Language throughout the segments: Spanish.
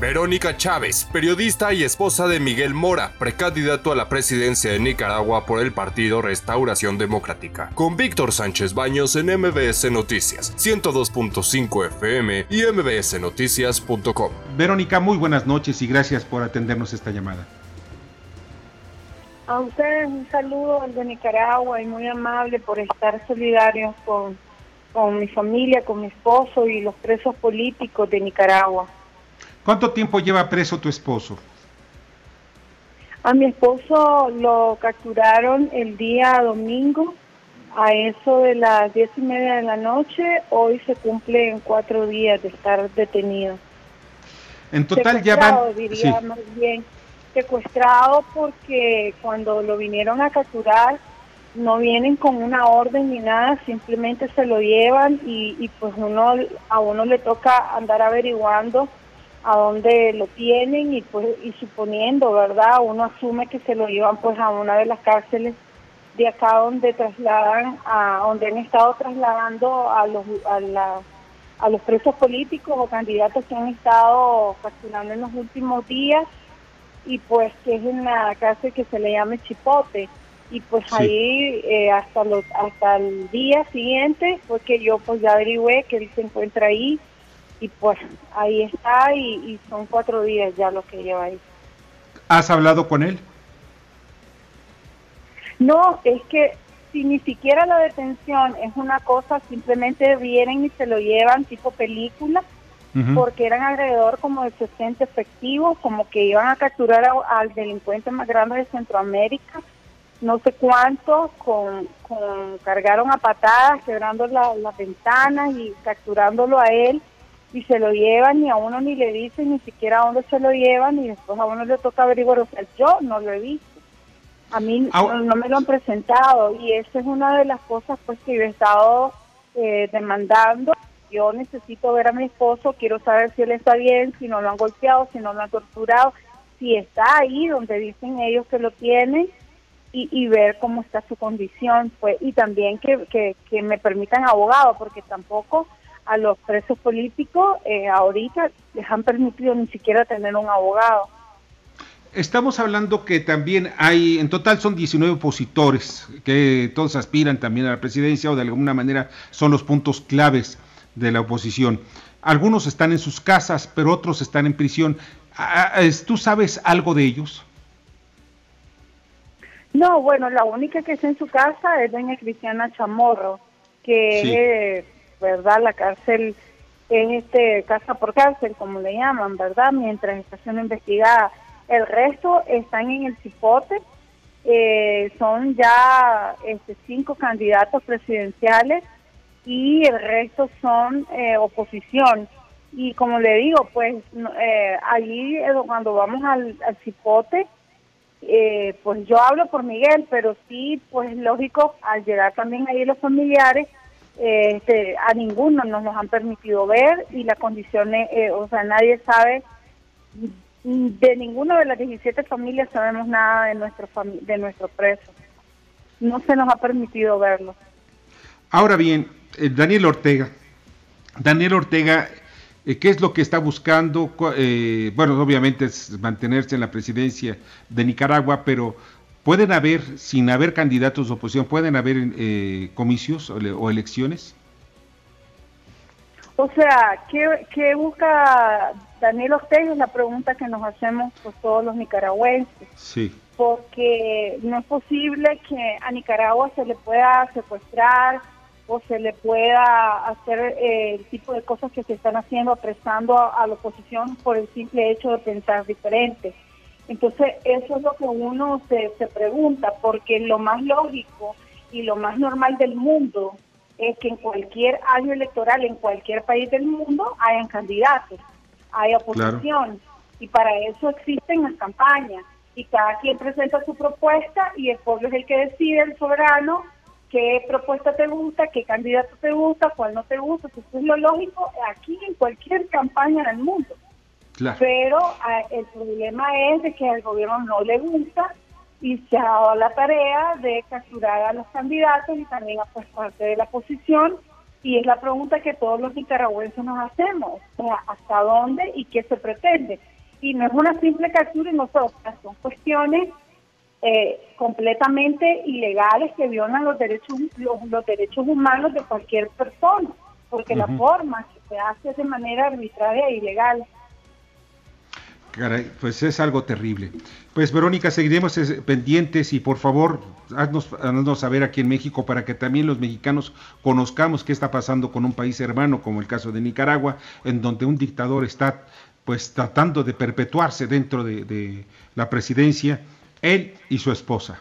Verónica Chávez, periodista y esposa de Miguel Mora, precandidato a la presidencia de Nicaragua por el partido Restauración Democrática. Con Víctor Sánchez Baños en MBS Noticias, 102.5 FM y mbsnoticias.com. Verónica, muy buenas noches y gracias por atendernos esta llamada. A ustedes un saludo de Nicaragua y muy amable por estar solidarios con, con mi familia, con mi esposo y los presos políticos de Nicaragua. ¿Cuánto tiempo lleva preso tu esposo? A mi esposo lo capturaron el día domingo a eso de las diez y media de la noche. Hoy se cumplen cuatro días de estar detenido. En total ya van... Diría más bien secuestrado porque cuando lo vinieron a capturar no vienen con una orden ni nada, simplemente se lo llevan y, y pues uno a uno le toca andar averiguando a dónde lo tienen y pues y suponiendo, ¿verdad? Uno asume que se lo llevan pues a una de las cárceles de acá donde trasladan a donde han estado trasladando a los a, la, a los presos políticos o candidatos que han estado capturando en los últimos días y pues que es en la cárcel que se le llama Chipote. Y pues ahí eh, hasta los hasta el día siguiente fue que yo pues ya averigüé que él se encuentra ahí y pues ahí está y, son cuatro días ya lo que lleva ahí. ¿Has hablado con él? No, es que si ni siquiera la detención es una cosa, simplemente vienen y se lo llevan tipo película, porque eran alrededor como de 60 efectivos, como que iban a capturar al delincuente más grande de Centroamérica, no sé cuánto, con, cargaron a patadas, quebrando las ventanas y capturándolo a él y se lo llevan y a uno ni le dicen ni siquiera a dónde se lo llevan y después a uno le toca averiguar, o sea, yo no lo he visto. A mí no, me lo han presentado y esa es una de las cosas pues que yo he estado eh, demandando. Yo necesito ver a mi esposo, quiero saber si él está bien, si no lo han golpeado, si no lo han torturado, si está ahí donde dicen ellos que lo tienen y, y ver cómo está su condición, pues y también que, que, que me permitan abogado, porque tampoco a los presos políticos eh, ahorita les han permitido ni siquiera tener un abogado. Estamos hablando que también hay, en total son 19 opositores que todos aspiran también a la presidencia o de alguna manera son los puntos claves de la oposición. Algunos están en sus casas, pero otros están en prisión. Ah, ah, ¿Tú sabes algo de ellos? No, bueno, la única que está en su casa es doña Cristiana Chamorro, que es ¿verdad? La cárcel es este casa por cárcel, como le llaman, ¿verdad? Mientras está siendo investigada. El resto están en el cipote, eh, son ya este, cinco candidatos presidenciales y el resto son eh, oposición. Y como le digo, pues eh, allí cuando vamos al, cipote, pues yo hablo por Miguel, pero sí, pues lógico, al llegar también ahí los familiares, este, a ninguno nos los han permitido ver y las condiciones, eh, o sea, nadie sabe, de ninguna de las 17 familias sabemos nada de nuestro, de nuestro preso. No se nos ha permitido verlo. Ahora bien, eh, Daniel Ortega, Daniel Ortega, eh, ¿qué es lo que está buscando? bueno, obviamente es mantenerse en la presidencia de Nicaragua, pero ¿Pueden haber, sin haber candidatos de oposición, pueden haber eh, comicios o, elecciones? O sea, ¿qué, busca Daniel Ortega? Es la pregunta que nos hacemos pues, todos los nicaragüenses. Sí. Porque no es posible que a Nicaragua se le pueda secuestrar o se le pueda hacer eh, el tipo de cosas que se están haciendo, apresando a la oposición por el simple hecho de pensar diferente. Entonces, eso es lo que uno se, se pregunta, porque lo más lógico y lo más normal del mundo es que en cualquier año electoral, en cualquier país del mundo, hayan candidatos, haya oposición, y para eso existen las campañas, y cada quien presenta su propuesta y el pueblo es el que decide, el soberano, qué propuesta te gusta, qué candidato te gusta, cuál no te gusta, eso es lo lógico aquí en cualquier campaña del mundo. Pero ah, el problema es de que al gobierno no le gusta y se ha dado la tarea de capturar a los candidatos y también a pues, parte de la oposición Y es la pregunta que todos los nicaragüenses nos hacemos, o sea, ¿hasta dónde y qué se pretende? Y no es una simple captura y nosotros, son cuestiones eh, completamente ilegales que violan los derechos los, derechos humanos de cualquier persona, porque la forma que se hace es de manera arbitraria e ilegal. Caray, pues es algo terrible. Pues Verónica, seguiremos pendientes y por favor, haznos, haznos, saber aquí en México para que también los mexicanos conozcamos qué está pasando con un país hermano como el caso de Nicaragua, en donde un dictador está pues tratando de perpetuarse dentro de, la presidencia, él y su esposa.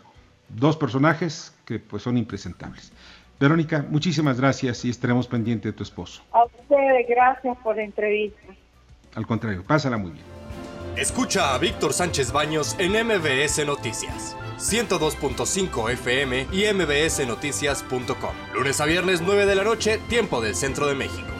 Dos personajes que pues son impresentables. Verónica, muchísimas gracias y estaremos pendientes de tu esposo. A ustedes, gracias por la entrevista. Al contrario, pásala muy bien. Escucha a Víctor Sánchez Baños en MBS Noticias. 102.5 FM y mbsnoticias.com. Lunes a viernes 9 de la noche, tiempo del centro de México.